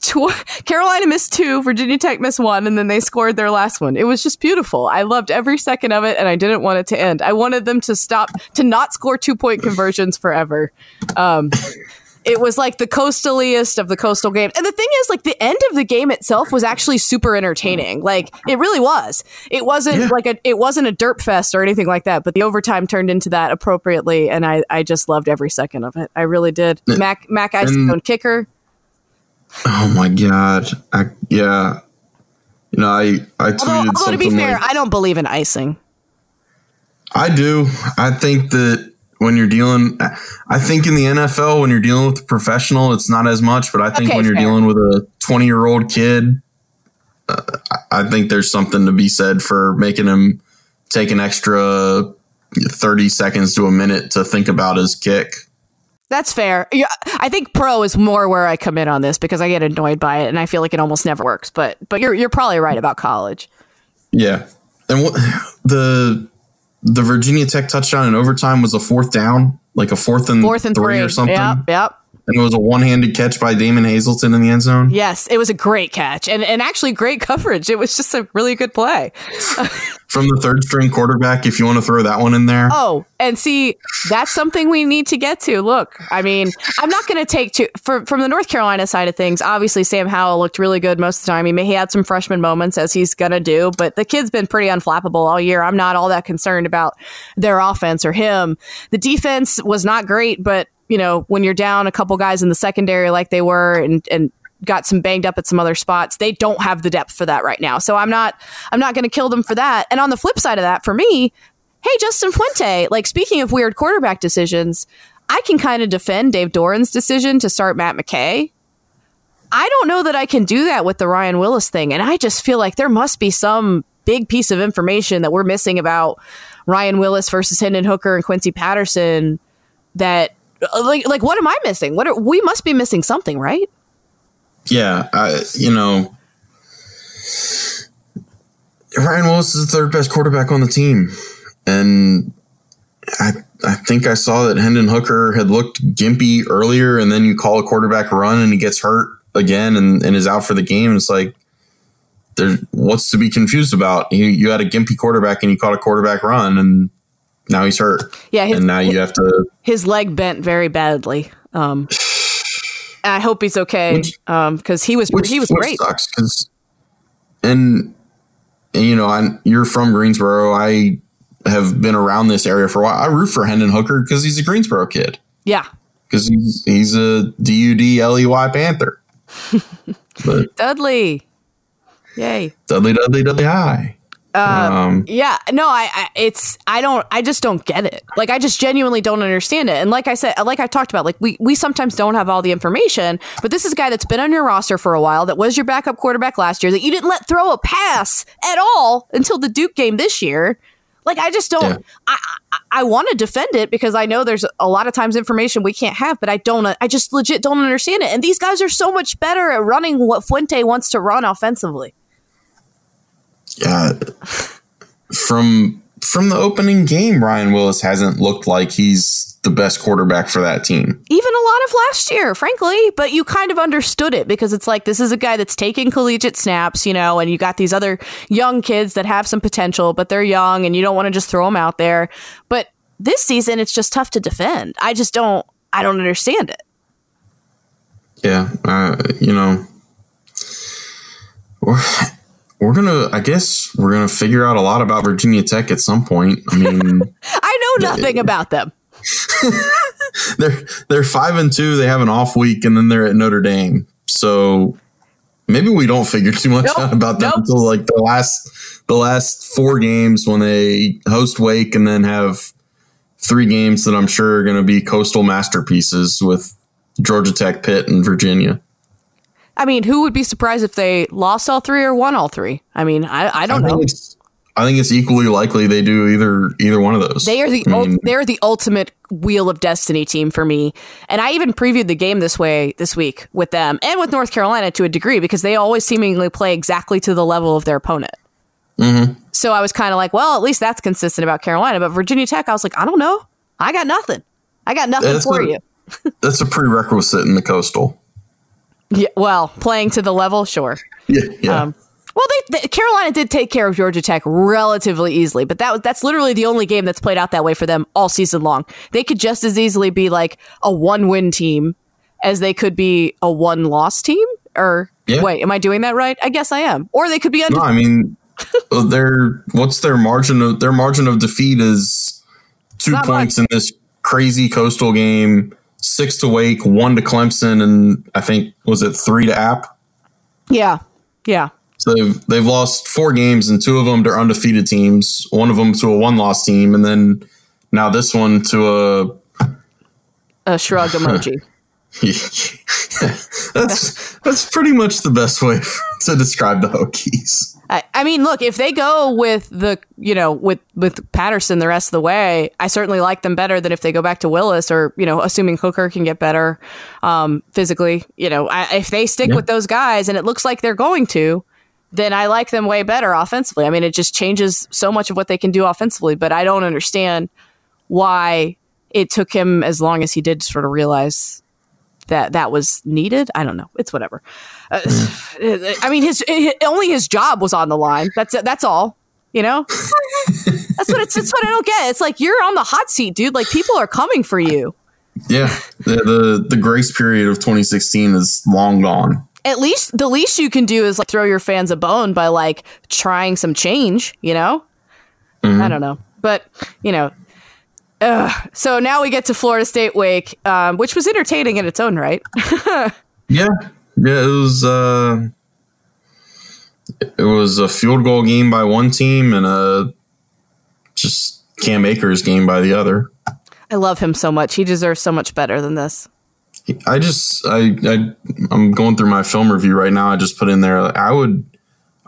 B: tw- Carolina missed two, Virginia Tech missed one, and then they scored their last one. It was just beautiful. I loved every second of it, and I didn't want it to end. I wanted them to stop, to not score two point conversions forever. Um, it was like the coastaliest of the coastal games. And the thing is, like, the end of the game itself was actually super entertaining. Like, it really was. It wasn't yeah. like a it wasn't a derp fest or anything like that, but the overtime turned into that appropriately, and I, I just loved every second of it. I really did. Mac Mac Icestone kicker.
A: Oh my god. I, yeah. You know, I I tweeted although, although
B: to be fair, like, I don't believe in icing.
A: I do. I think that when you're dealing I think in the NFL when you're dealing with a professional it's not as much but I think okay, when you're fair. dealing with a 20 year old kid uh, I think there's something to be said for making him take an extra 30 seconds to a minute to think about his kick.
B: That's fair. Yeah, I think pro is more where I come in on this because I get annoyed by it and I feel like it almost never works. But but you're you're probably right about college.
A: Yeah, and what the the Virginia Tech touchdown in overtime was a fourth down, like a fourth and
B: Fourth and
A: three,
B: three,
A: or something.
B: Yep, yep.
A: And it was a one handed catch by Damon Hazelton in the end zone.
B: Yes, it was a great catch and and actually great coverage. It was just a really good play.
A: From the third string quarterback, if you want to throw that one in there.
B: Oh, and see, that's something we need to get to. Look, I mean, I'm not going to take to for, from the North Carolina side of things. Obviously, Sam Howell looked really good most of the time. He may he had some freshman moments as he's going to do, but the kid's been pretty unflappable all year. I'm not all that concerned about their offense or him. The defense was not great, but you know, when you're down a couple guys in the secondary like they were, and and got some banged up at some other spots. They don't have the depth for that right now. So I'm not I'm not going to kill them for that. And on the flip side of that, for me, hey, Justin Fuente, like speaking of weird quarterback decisions, I can kind of defend Dave Doeren's decision to start Matt McKay. I don't know that I can do that with the Ryan Willis thing. And I just feel like there must be some big piece of information that we're missing about Ryan Willis versus Hendon Hooker and Quincy Patterson that Uh, like like what am I missing? What are, we must be missing something, right?
A: Yeah, I, you know, Ryan Willis is the third best quarterback on the team, and I I think I saw that Hendon Hooker had looked gimpy earlier, and then you call a quarterback run and he gets hurt again and, and is out for the game. It's like there's what's to be confused about? You you had a gimpy quarterback and you caught a quarterback run, and now he's hurt.
B: Yeah, his,
A: and now you have to.
B: his leg bent very badly. Um, I hope he's okay because he was
A: which,
B: he was great.
A: Sucks 'cause- and, and you know, I'm, you're from Greensboro. I have been around this area for a while. I root for Hendon Hooker because he's a Greensboro kid.
B: Yeah,
A: Because he's he's a D U D L E Y Panther. but
B: Dudley. Yay.
A: Dudley Dudley Dudley High. Um,
B: Yeah, no, I, I it's I don't I just don't get it. Like I just genuinely don't understand it. And like I said, like I talked about, like we we sometimes don't have all the information, but this is a guy that's been on your roster for a while, that was your backup quarterback last year, that you didn't let throw a pass at all until the Duke game this year. Like I just don't
A: Yeah.
B: I I, I want to defend it because I know there's a lot of times information we can't have, but I don't I just legit don't understand it. And these guys are so much better at running what Fuente wants to run offensively.
A: Yeah. From from the opening game, Ryan Willis hasn't looked like he's the best quarterback for that team.
B: even a lot of last year, frankly, but you kind of understood it because it's like this is a guy that's taking collegiate snaps, you know, and you got these other young kids that have some potential, but they're young and you don't want to just throw them out there. But this season, it's just tough to defend. I just don't, I don't understand it.
A: Yeah, uh, you know, we're, gonna. I guess we're gonna figure out a lot about Virginia Tech at some point. I mean,
B: I know nothing about them.
A: they're they're five and two. They have an off week, and then they're at Notre Dame. So maybe we don't figure too much
B: Nope,
A: out about them
B: nope.
A: until like the last the last four games when they host Wake, and then have three games that I'm sure are going to be coastal masterpieces with Georgia Tech, Pitt, and Virginia.
B: I mean, who would be surprised if they lost all three or won all three? I mean, I, I don't
A: I
B: know.
A: think I think it's equally likely they do either either one of those.
B: They are the
A: I
B: ul-
A: mean,
B: they're the ultimate wheel of destiny team for me. And I even previewed the game this way this week with them and with North Carolina to a degree because they always seemingly play exactly to the level of their opponent.
A: Mm-hmm.
B: So I was kind of like, well, at least that's consistent about Carolina. But Virginia Tech, I was like, I don't know. I got nothing. I got nothing
A: That's
B: for
A: a-
B: you.
A: that's a prerequisite in the coastal.
B: Yeah, well, playing to the level, sure.
A: Yeah, yeah.
B: Um, well, they, they, Carolina did take care of Georgia Tech relatively easily, but that was that's literally the only game that's played out that way for them all season long. They could just as easily be like a one-win team as they could be a one-loss team. Or
A: Yeah.
B: wait, am I doing that right? I guess I am. Or they could be
A: no. I mean, their what's their margin of their margin of defeat is two
B: Not
A: points in this crazy coastal game, six to Wake, one to Clemson, and I think was it three to App.
B: yeah, yeah.
A: So they've they've lost four games, and two of them to undefeated teams. One of them to a one loss team, and then now this one to a
B: A shrug emoji.
A: that's that's pretty much the best way to describe the Hokies.
B: I, mean, look, if they go with the, you know, with with Patterson the rest of the way, I certainly like them better than if they go back to Willis or, you know, assuming Hooker can get better um, physically. You know, I, if they stick
A: Yeah.
B: with those guys, and it looks like they're going to, then I like them way better offensively. I mean, it just changes so much of what they can do offensively. But I don't understand why it took him as long as he did to sort of realize that that was needed. I don't know. It's whatever. Uh, I mean, his, hi only his job was on the line. That's that's all. You know, that's what it's. That's what I don't get. It's like you're on the hot seat, dude. Like people are coming for you.
A: Yeah, the, the the grace period of 2016 is long gone.
B: At least the least you can do is like throw your fans a bone by like trying some change. You know, I don't know, but you know. Ugh. So now we get to Florida State Wake, um, which was entertaining in its own right.
A: Yeah, yeah, it was. Uh, it was a field goal game by one team and a just Cam Akers game by the other.
B: I love him so much. He deserves so much better than this.
A: I just I, I I'm going through my film review right now. I just put in there. I would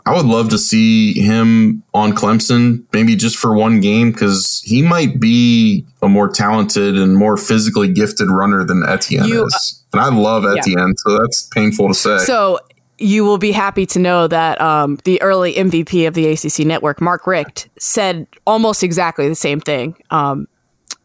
A: I would love to see him on Clemson, maybe just for one game, because he might be a more talented and more physically gifted runner than Etienne
B: You-
A: is. And I love Etienne, so that's painful to say.
B: So you will be happy to know that um, the early MVP of the ACC network, Mark Richt, said almost exactly the same thing um,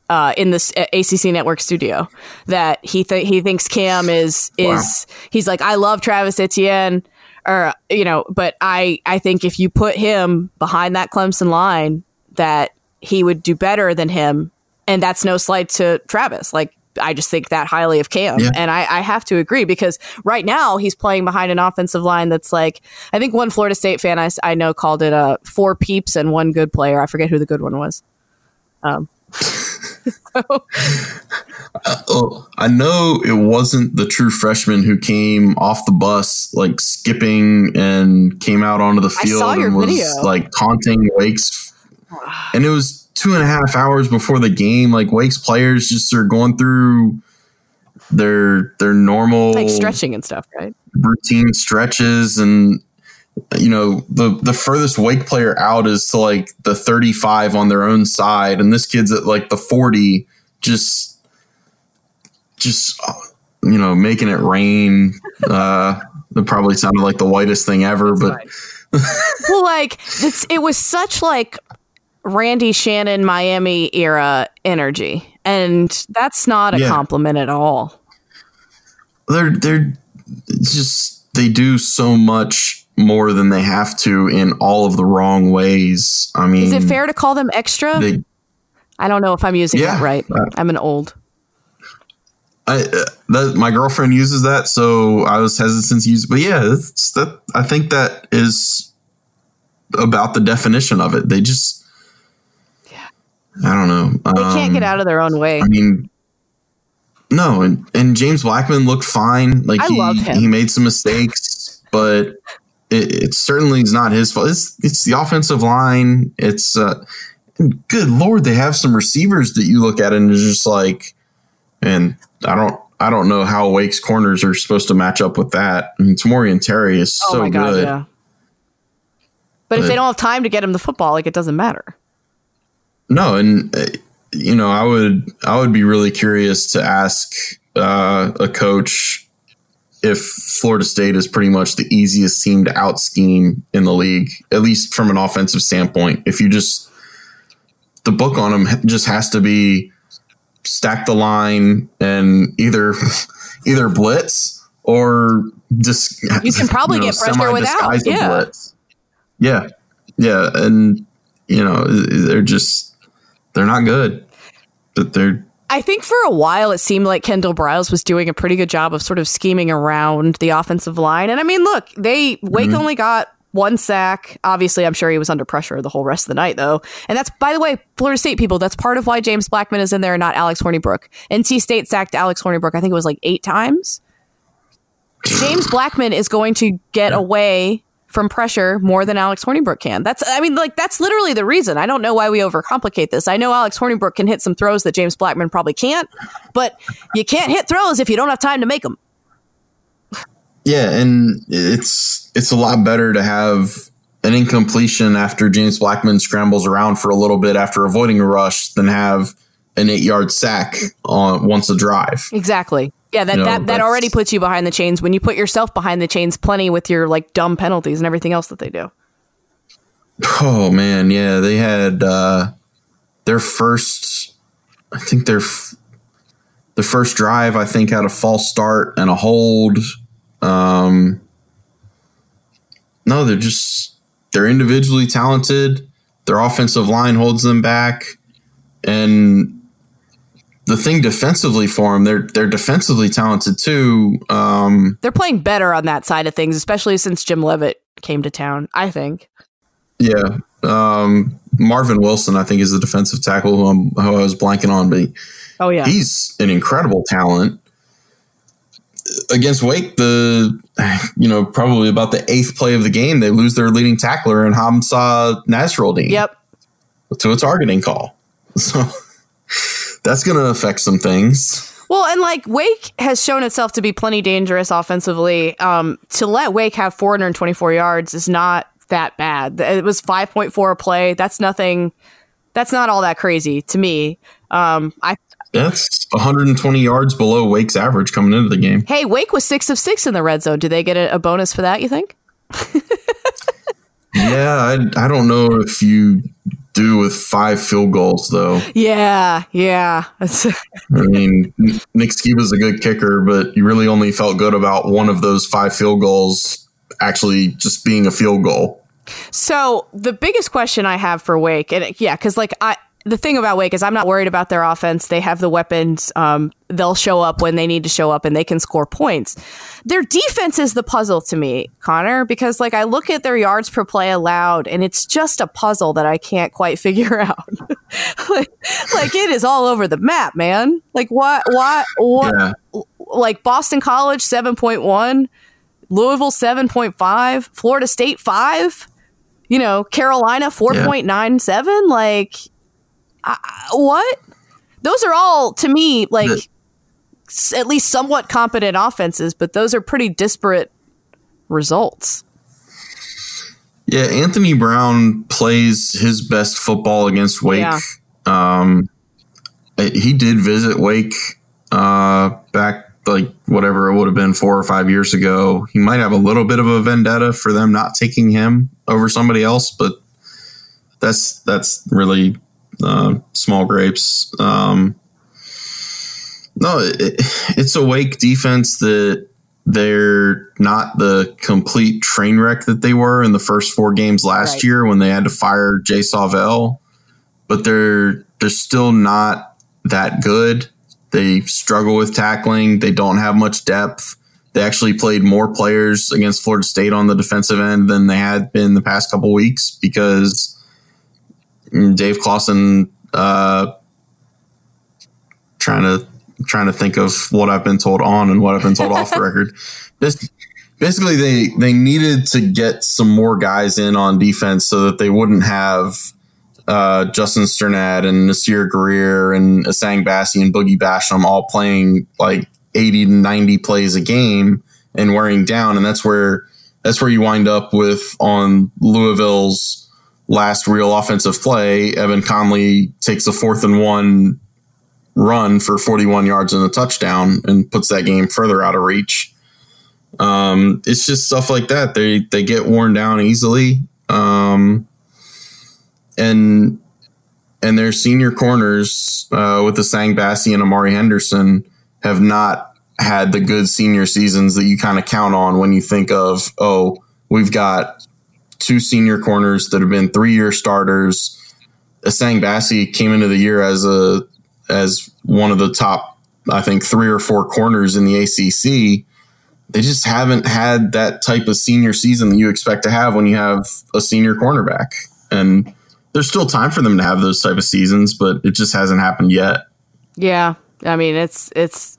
B: uh, in this uh, ACC network studio. That he th- he thinks Cam is is he's like I love Travis Etienne, or you know, but I I think if you put him behind that Clemson line, that he would do better than him, and that's no slight to Travis. Like I just think that highly of Cam,
A: Yeah.
B: and I, I have to agree because right now he's playing behind an offensive line that's like I think one Florida State fan I, I know called it a four peeps and one good player. I forget who the good one was. Um,
A: Oh, I know it wasn't the true freshman who came off the bus, like skipping and came out onto the field and was
B: video.
A: like taunting Wake's. And it was two and a half hours before the game. Like Wake's players just are going through their their normal
B: like stretching and stuff, right?
A: routine stretches and you know the the furthest wake player out is to like the 35 on their own side and this kid's at like the 40 just just you know making it rain uh it probably sounded like the whitest thing ever but
B: well, like it's it was such like Randy Shannon Miami era energy, and that's not a
A: Yeah.
B: compliment at all.
A: they're they're just they do so much more than they have to in all of the wrong ways i mean
B: Is it fair to call them extra?
A: they
B: I don't know if I'm using
A: Yeah.
B: that right.
A: Uh,
B: I'm an old.
A: I uh, that my girlfriend uses that, so I was hesitant to use. it. But yeah, it's that. I think that is about the definition of it. They just, I don't know.
B: They can't get out of their own way.
A: Um, I mean, no, and and James Blackman looked fine. Like
B: I
A: he
B: love him.
A: he made some mistakes, but it, it certainly is not his fault. It's it's the offensive line. It's uh, good lord, they have some receivers that you look at and it's just like, and I don't. I don't know how Wake's corners are supposed to match up with that. I mean, Tamorrion Terry is
B: oh
A: so
B: my god,
A: good.
B: yeah. But if they don't have time to get him the football, like it doesn't matter.
A: No, and uh, you know, I would I would be really curious to ask uh, a coach if Florida State is pretty much the easiest team to out scheme in the league, at least from an offensive standpoint. If you just the book on them just has to be stack the line and either either blitz or just
B: You can probably get pressure without, yeah.
A: blitz. Yeah, yeah, and you know they're just they're not good. But they're
B: I think for a while it seemed like Kendall Briles was doing a pretty good job of sort of scheming around the offensive line. And I mean, look, they Wake mm-hmm. only got one sack. Obviously, I'm sure he was under pressure the whole rest of the night, though. And that's, by the way, Florida State people. That's part of why James Blackman is in there, and not Alex Hornibrook. NC State sacked Alex Hornibrook. I think it was like eight times. James Blackman is going to get away from pressure more than Alex Hornibrook can. That's I mean like that's literally the reason. I don't know why we overcomplicate this. I know Alex Hornibrook can hit some throws that James Blackman probably can't, but you can't hit throws if you don't have time to make them.
A: Yeah, and it's it's a lot better to have an incompletion after James Blackman scrambles around for a little bit after avoiding a rush than have an eight yard sack on once a drive.
B: Exactly. Yeah, that,
A: You know,
B: that, that already puts you behind the chains when you put yourself behind the chains plenty with your like dumb penalties and everything else that they do.
A: Oh man, yeah, they had uh, their first. I think their f- the first drive. I think had a false start and a hold. Um, no, they're just they're individually talented. Their offensive line holds them back, and the thing defensively for them, they're they're defensively talented too. Um,
B: They're playing better on that side of things, especially since Jim Leavitt came to town, I think.
A: Yeah. Um, Marvin Wilson, I think, is the defensive tackle who, I'm, who I was blanking on, but
B: Oh yeah.
A: he's an incredible talent. Against Wake, the you know probably about the eighth play of the game, they lose their leading tackler and Hamsah Nasirildeen
B: yep.
A: to a targeting call. So that's going to affect some things.
B: Well, and like Wake has shown itself to be plenty dangerous offensively. Um, to let Wake have 424 yards is not that bad. It was 5.4 a play. That's nothing. That's not all that crazy to me. Um, I
A: That's 120 yards below Wake's average coming into the game.
B: hey, Wake was six of six in the red zone. Do they get a, a bonus for that? You think?
A: Yeah, I, I don't know if you do with five field goals though.
B: Yeah, yeah.
A: I mean, Nick Sciba's a good kicker, but you really only felt good about one of those five field goals actually just being a field goal.
B: So the biggest question I have for Wake, and yeah, because like I, the thing about Wake is I'm not worried about their offense. They have the weapons. Um, they'll show up when they need to show up, and they can score points. Their defense is the puzzle to me, Conor, because like I look at their yards per play allowed, and it's just a puzzle that I can't quite figure out. like, like it is all over the map, man. Like what? What? What?
A: Yeah.
B: like Boston College 7.1, Louisville 7.5, Florida State 5, you know, Carolina 4.97 like I, what? Those are all to me like
A: The-
B: s- at least somewhat competent offenses, but those are pretty disparate results.
A: Yeah, Anthony Brown plays his best football against Wake.
B: Yeah.
A: Um, he did visit Wake uh, back like whatever it would have been four or five years ago. He might have a little bit of a vendetta for them not taking him over somebody else, but that's that's really uh, small grapes. Um, no, it, it's a Wake defense that they're not the complete train wreck that they were in the first four games last
B: Right.
A: year when they had to fire Jay Sawvel, but they're they're still not that good. They struggle with tackling. They don't have much depth. They actually played more players against Florida State on the defensive end than they had been the past couple weeks because Dave Clawson uh, trying to trying to think of what I've been told on and what I've been told off the record. This, basically, they they needed to get some more guys in on defense so that they wouldn't have uh, Justin Strnad and Nasir Greer and Essang Bassey and Boogie Basham all playing like 80 to 90 plays a game and wearing down. And that's where that's where you wind up with on Louisville's last real offensive play. Evan Conley takes a fourth and one run for 41 yards and a touchdown and puts that game further out of reach. Um, it's just stuff like that. They they get worn down easily. Um, and and their senior corners uh, with Essang Bassey and Amari Henderson have not had the good senior seasons that you kind of count on when you think of oh we've got two senior corners that have been three year starters. Essang Bassey came into the year as a as one of the top I think three or four corners in the ACC. They just haven't had that type of senior season that you expect to have when you have a senior cornerback and there's still time for them to have those type of seasons, but it just hasn't happened yet.
B: Yeah. I mean, it's it's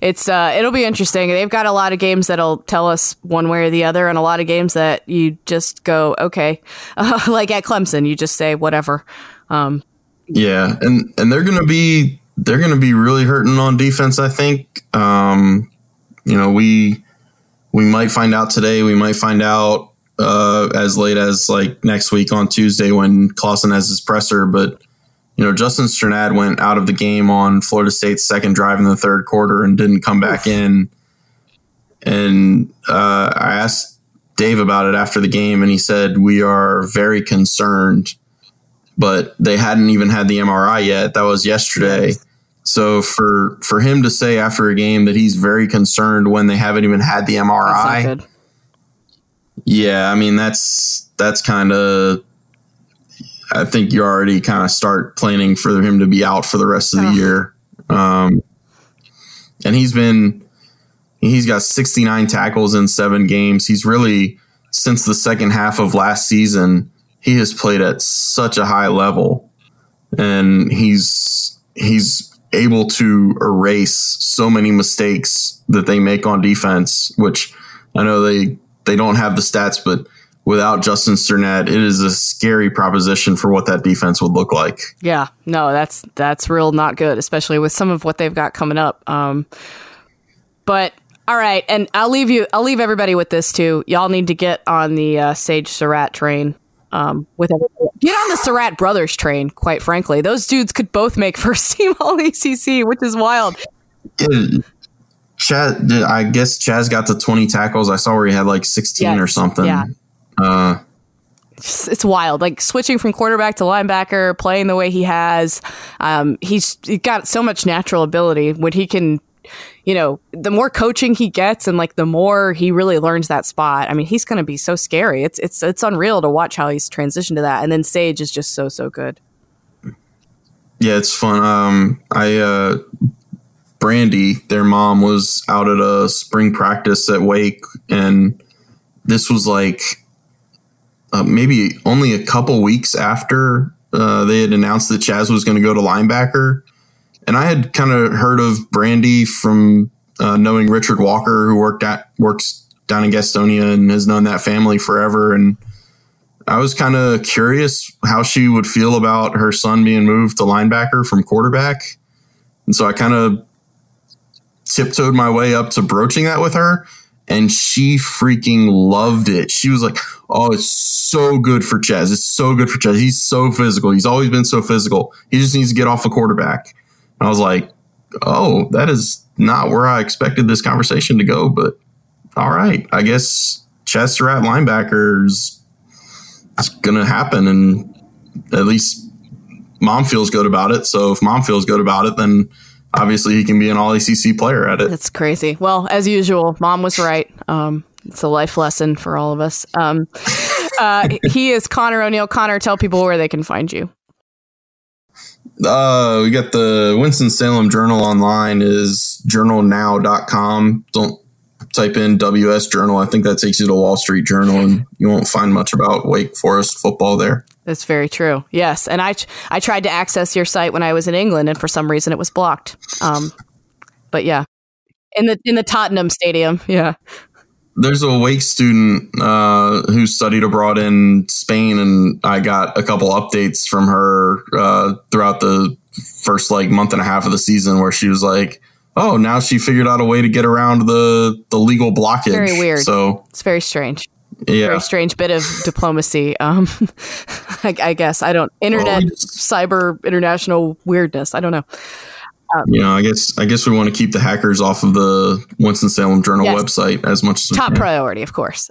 B: it's uh, it'll be interesting. They've got a lot of games that'll tell us one way or the other, and a lot of games that you just go okay, uh, like at Clemson, you just say whatever. Um,
A: yeah, and and they're gonna be they're gonna be really hurting on defense. I think. Um, you know, we we might find out today. We might find out uh, as late as like next week on Tuesday when Clawson has his presser. But you know, Justin Strnad went out of the game on Florida State's second drive in the third quarter and didn't come back in. And uh, I asked Dave about it after the game, and he said we are very concerned. But they hadn't even had the MRI yet. That was yesterday. So for for him to say after a game that he's very concerned when they haven't even had the MRI, yeah, I mean that's that's kind of. I think you already kind of start planning for him to be out for the rest of the oh. year. Um, and he's been he's got 69 tackles in seven games. He's really since the second half of last season, he has played at such a high level, and he's he's able to erase so many mistakes that they make on defense, which I know they they don't have the stats, but without Justin Strnad, it is a scary proposition for what that defense would look like.
B: Yeah, no, that's that's real not good, especially with some of what they've got coming up. Um, but all right, and I'll leave you. I'll leave everybody with this too. Y'all need to get on the uh, Sage Surratt train um, with everybody. Get on the Surratt brothers train, quite frankly. Those dudes could both make first team All ACC, which is wild.
A: Yeah. Chaz, I guess Chaz got to 20 tackles. I saw where he had like 16 yes, or something. Yeah. Uh,
B: it's, it's, wild. Like switching from quarterback to linebacker, playing the way he has. Um, he's, he's got so much natural ability when he can you know, the more coaching he gets and like the more he really learns that spot, I mean, he's going to be so scary. It's it's it's unreal to watch how he's transitioned to that. And then Sage is just so so good.
A: Yeah, it's fun. Um, I uh, Brandy, their mom was out at a spring practice at Wake, and this was like uh, maybe only a couple weeks after uh, they had announced that Chaz was going to go to linebacker and I had kind of heard of Brandy from uh, knowing Richard Walker, who worked at works down in Gastonia and has known that family forever. And I was kind of curious how she would feel about her son being moved to linebacker from quarterback. And so I kind of tiptoed my way up to broaching that with her. And she freaking loved it. She was like, Oh, it's so good for Chaz. It's so good for Chaz. He's so physical. He's always been so physical. He just needs to get off a quarterback. I was like, oh, that is not where I expected this conversation to go, but all right, I guess Chester at linebackers is to happen. And at least mom feels good about it. So if mom feels good about it, then obviously he can be an all ACC player at it.
B: That's crazy. Well, as usual, mom was right. Um, it's a life lesson for all of us. Um, uh, he is Conor O'Neill. Conor, tell people where they can find you.
A: Uh, we got the Winston-Salem Journal online is journalnow.com. Don't type in WS Journal. I think that takes you to Wall Street Journal and you won't find much about Wake Forest football there.
B: That's very true. Yes, and I I tried to access your site when I was in England and for some reason it was blocked. Um but yeah. In the in the Tottenham Stadium. Yeah
A: there's a Wake student uh, who studied abroad in Spain, and I got a couple updates from her uh, throughout the first like month and a half of the season, where she was like, "Oh, now she figured out a way to get around the the legal blockage."
B: Very weird.
A: So
B: it's very strange. Yeah. Very strange bit of diplomacy. Um, I, I, guess I don't internet, well, cyber, international weirdness. I don't know.
A: Um, you know, I guess I guess we want to keep the hackers off of the Winston Salem Journal yes. website as much as
B: top priority, of course.